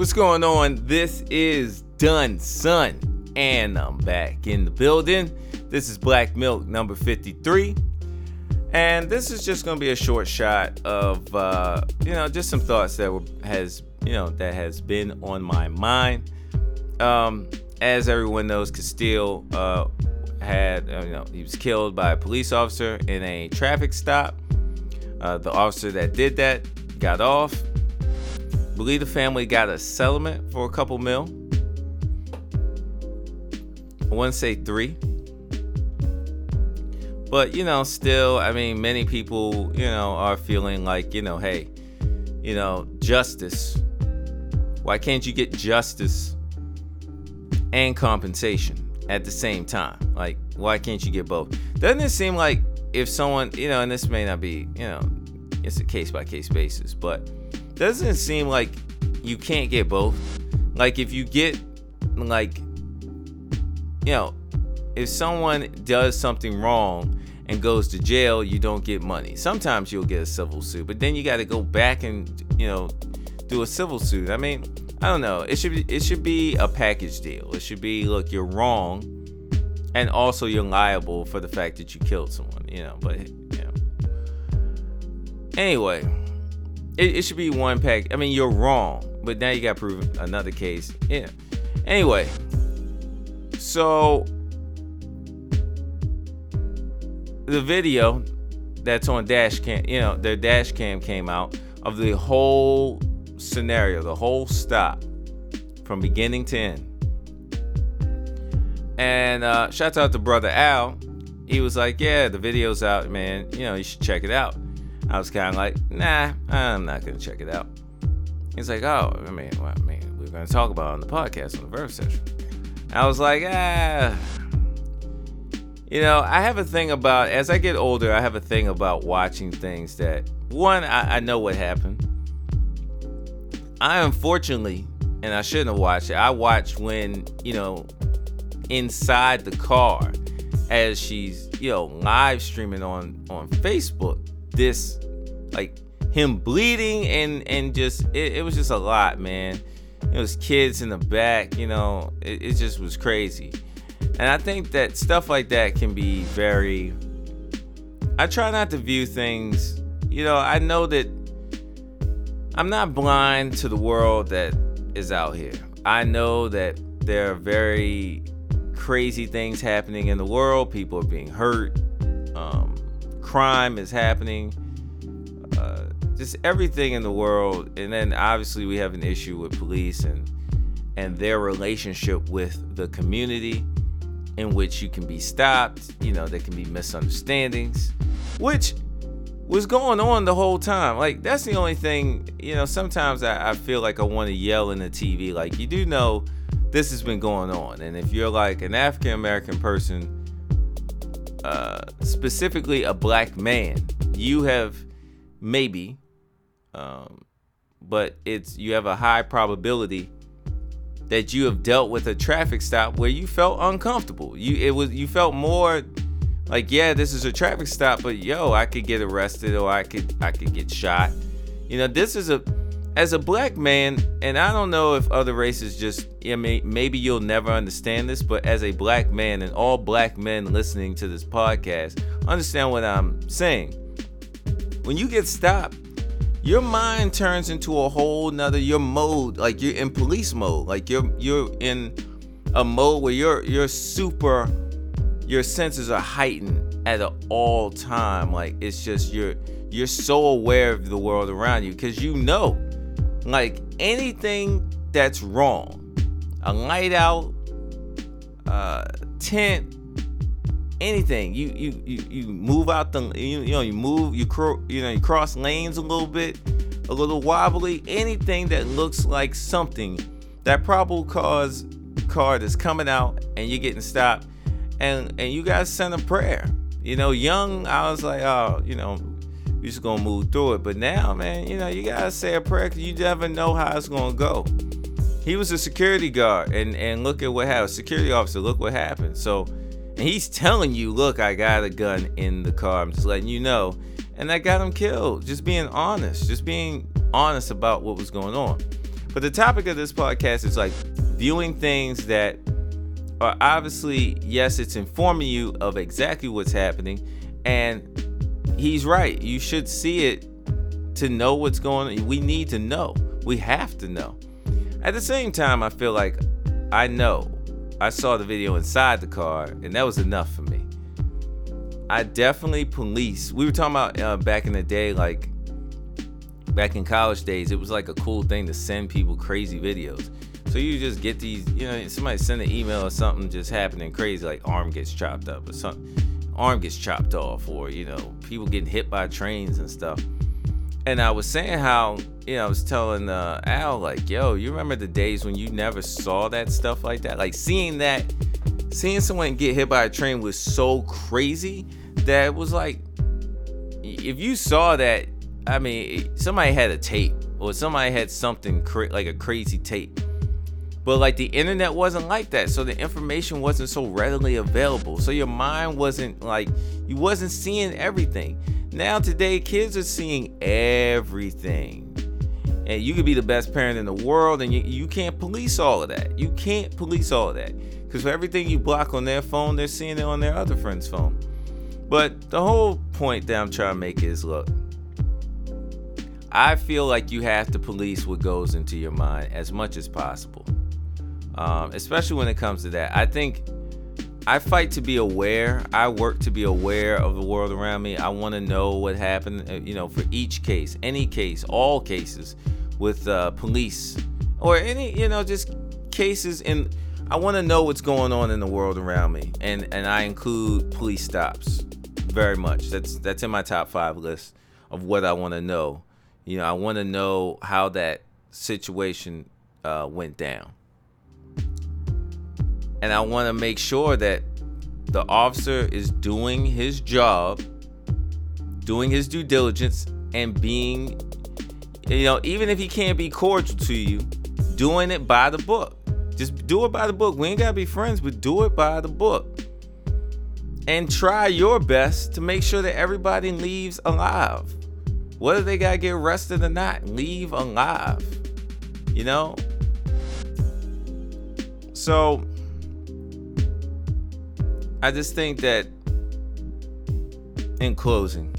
What's going on? This is Done Son, and I'm back in the building. This is Black Milk number 53. And this is just to be a short shot of, uh, you know, just some thoughts that were, has, you know, that has been on my mind. Um, as everyone knows, Castile uh, had, uh, you know, he was killed by a police officer in a traffic stop. Uh, the officer that did that got off. Believe the family got a settlement for a couple mil. I want to say three. But, you know, still, I mean, many people, you know, are feeling like, you know, hey, you know, justice. Why can't you get justice and compensation at the same time? Like, why can't you get both? Doesn't it seem like if someone, you know, and this may not be, you know, it's a case by case basis, but doesn't seem like you can't get both? Like, if you get, like, you know, if someone does something wrong and goes to jail, you don't get money. Sometimes you'll get a civil suit, but then you got to go back and you know do a civil suit. I mean, I don't know. It should be it should be a package deal. It should be look, you're wrong, and also you're liable for the fact that you killed someone. You know, but you know. Anyway, it, it should be one pack. I mean, you're wrong, but now you got to prove another case. Yeah. Anyway, so the video that's on dash cam, you know, their dash cam came out of the whole scenario, the whole stop from beginning to end. And uh, shout out to brother Al. He was like, "Yeah, the video's out, man. You know, you should check it out." I was kind of like, "Nah, I'm not gonna check it out." He's like, "Oh, I mean, well, I mean, we are gonna talk about on the podcast on the Verve session." I was like, "Ah." You know, I have a thing about as I get older, I have a thing about watching things that one, I, I know what happened. I unfortunately, and I shouldn't have watched it. I watched when, you know, inside the car as she's, you know, live streaming on on Facebook this like him bleeding and and just it, it was just a lot, man. It was kids in the back, you know, it, it just was crazy. And I think that stuff like that can be very. I try not to view things, you know, I know that I'm not blind to the world that is out here. I know that there are very crazy things happening in the world. People are being hurt. Um, crime is happening. Uh, just everything in the world. And then obviously we have an issue with police and and their relationship with the community in which you can be stopped. You know, there can be misunderstandings, which was going on the whole time. Like, that's the only thing, you know, sometimes I, I feel like I want to yell in the TV. Like, you do know this has been going on. And if you're like an African American person, uh, specifically a black man, you have maybe, um, but it's you have a high probability that you have dealt with a traffic stop where you felt uncomfortable. You it was you felt more like yeah, this is a traffic stop, but yo, I could get arrested or I could I could get shot. You know, this is a as a black man, and I don't know if other races just I mean maybe you'll never understand this, but as a black man and all black men listening to this podcast, understand what I'm saying. When you get stopped, your mind turns into a whole nother your mode like you're in police mode like you're you're in a mode where you're you're super your senses are heightened at an all time like it's just you're you're so aware of the world around you because you know like anything that's wrong a light out uh tent anything. You you you, you move out the you, you know you move you cro- you know you cross lanes a little bit, a little wobbly. Anything that looks like something that probable cause card is coming out and you're getting stopped, and and you guys send a prayer. You know, young, I was like, oh, you know, you just gonna move through it. But now, man, you know, you gotta say a prayer because you never know how it's gonna go. He was a security guard, and and look at what happened. Security officer, look what happened. So and he's telling you, look, I got a gun in the car. I'm just letting you know. And that got him killed. Just being honest, just being honest about what was going on. But the topic of this podcast is like viewing things that are obviously, yes, it's informing you of exactly what's happening. And he's right. You should see it to know what's going on. We need to know. We have to know. At the same time, I feel like I know. I saw the video inside the car, and that was enough for me. I definitely police. We were talking about uh, back in the day, like back in college days, it was like a cool thing to send people crazy videos. So you just get these, you know, somebody send an email or something just happening crazy, like arm gets chopped up or something, arm gets chopped off, or you know, people getting hit by trains and stuff. And I was saying how, you know, I was telling uh, Al, like, yo, you remember the days when you never saw that stuff like that? Like seeing that, seeing someone get hit by a train was so crazy that it was like if you saw that i mean somebody had a tape or somebody had something cra- like a crazy tape but like the internet wasn't like that so the information wasn't so readily available. So your mind wasn't like you wasn't seeing everything. Now today kids are seeing everything. And you could be the best parent in the world and you, you can't police all of that. You can't police all of that. Because for everything you block on their phone they're seeing it on their other friend's phone. But the whole point that I'm trying to make is look, I feel like you have to police what goes into your mind as much as possible, um, especially when it comes to that. I think I fight to be aware. I work to be aware of the world around me. I want to know what happened, uh, you know, for each case, any case, all cases with uh, police or any, you know, just cases in. I want to know what's going on in the world around me, and and I include police stops very much. That's that's in my top five list of what I want to know. You know, I want to know how that situation uh, went down, and I want to make sure that the officer is doing his job, doing his due diligence, and being, you know, even if he can't be cordial to you, doing it by the book. Just do it by the book. We ain't gotta be friends, but do it by the book and try your best to make sure that everybody leaves alive. Whether they gotta get arrested or not, leave alive. You know? So I just think that in closing,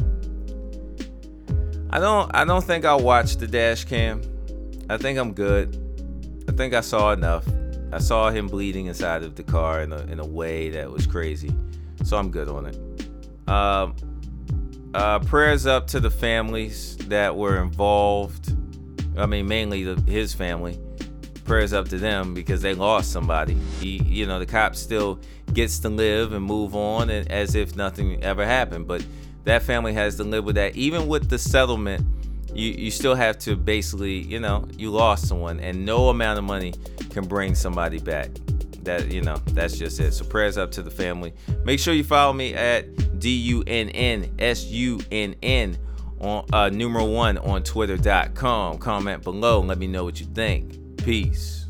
I don't I don't think I'll watch the dash cam. I think I'm good. I think I saw enough. I saw him bleeding inside of the car in a, in a way that was crazy so I'm good on it. Um, uh, prayers up to the families that were involved. I mean, mainly the, his family. Prayers up to them because they lost somebody. He, you know, the cop still gets to live and move on, and as if nothing ever happened. But that family has to live with that. Even with the settlement, you you still have to basically, you know, you lost someone, and no amount of money can bring somebody back that you know that's just it so prayers up to the family make sure you follow me at d-u-n-n-s-u-n-n on uh, numeral one on twitter.com comment below and let me know what you think peace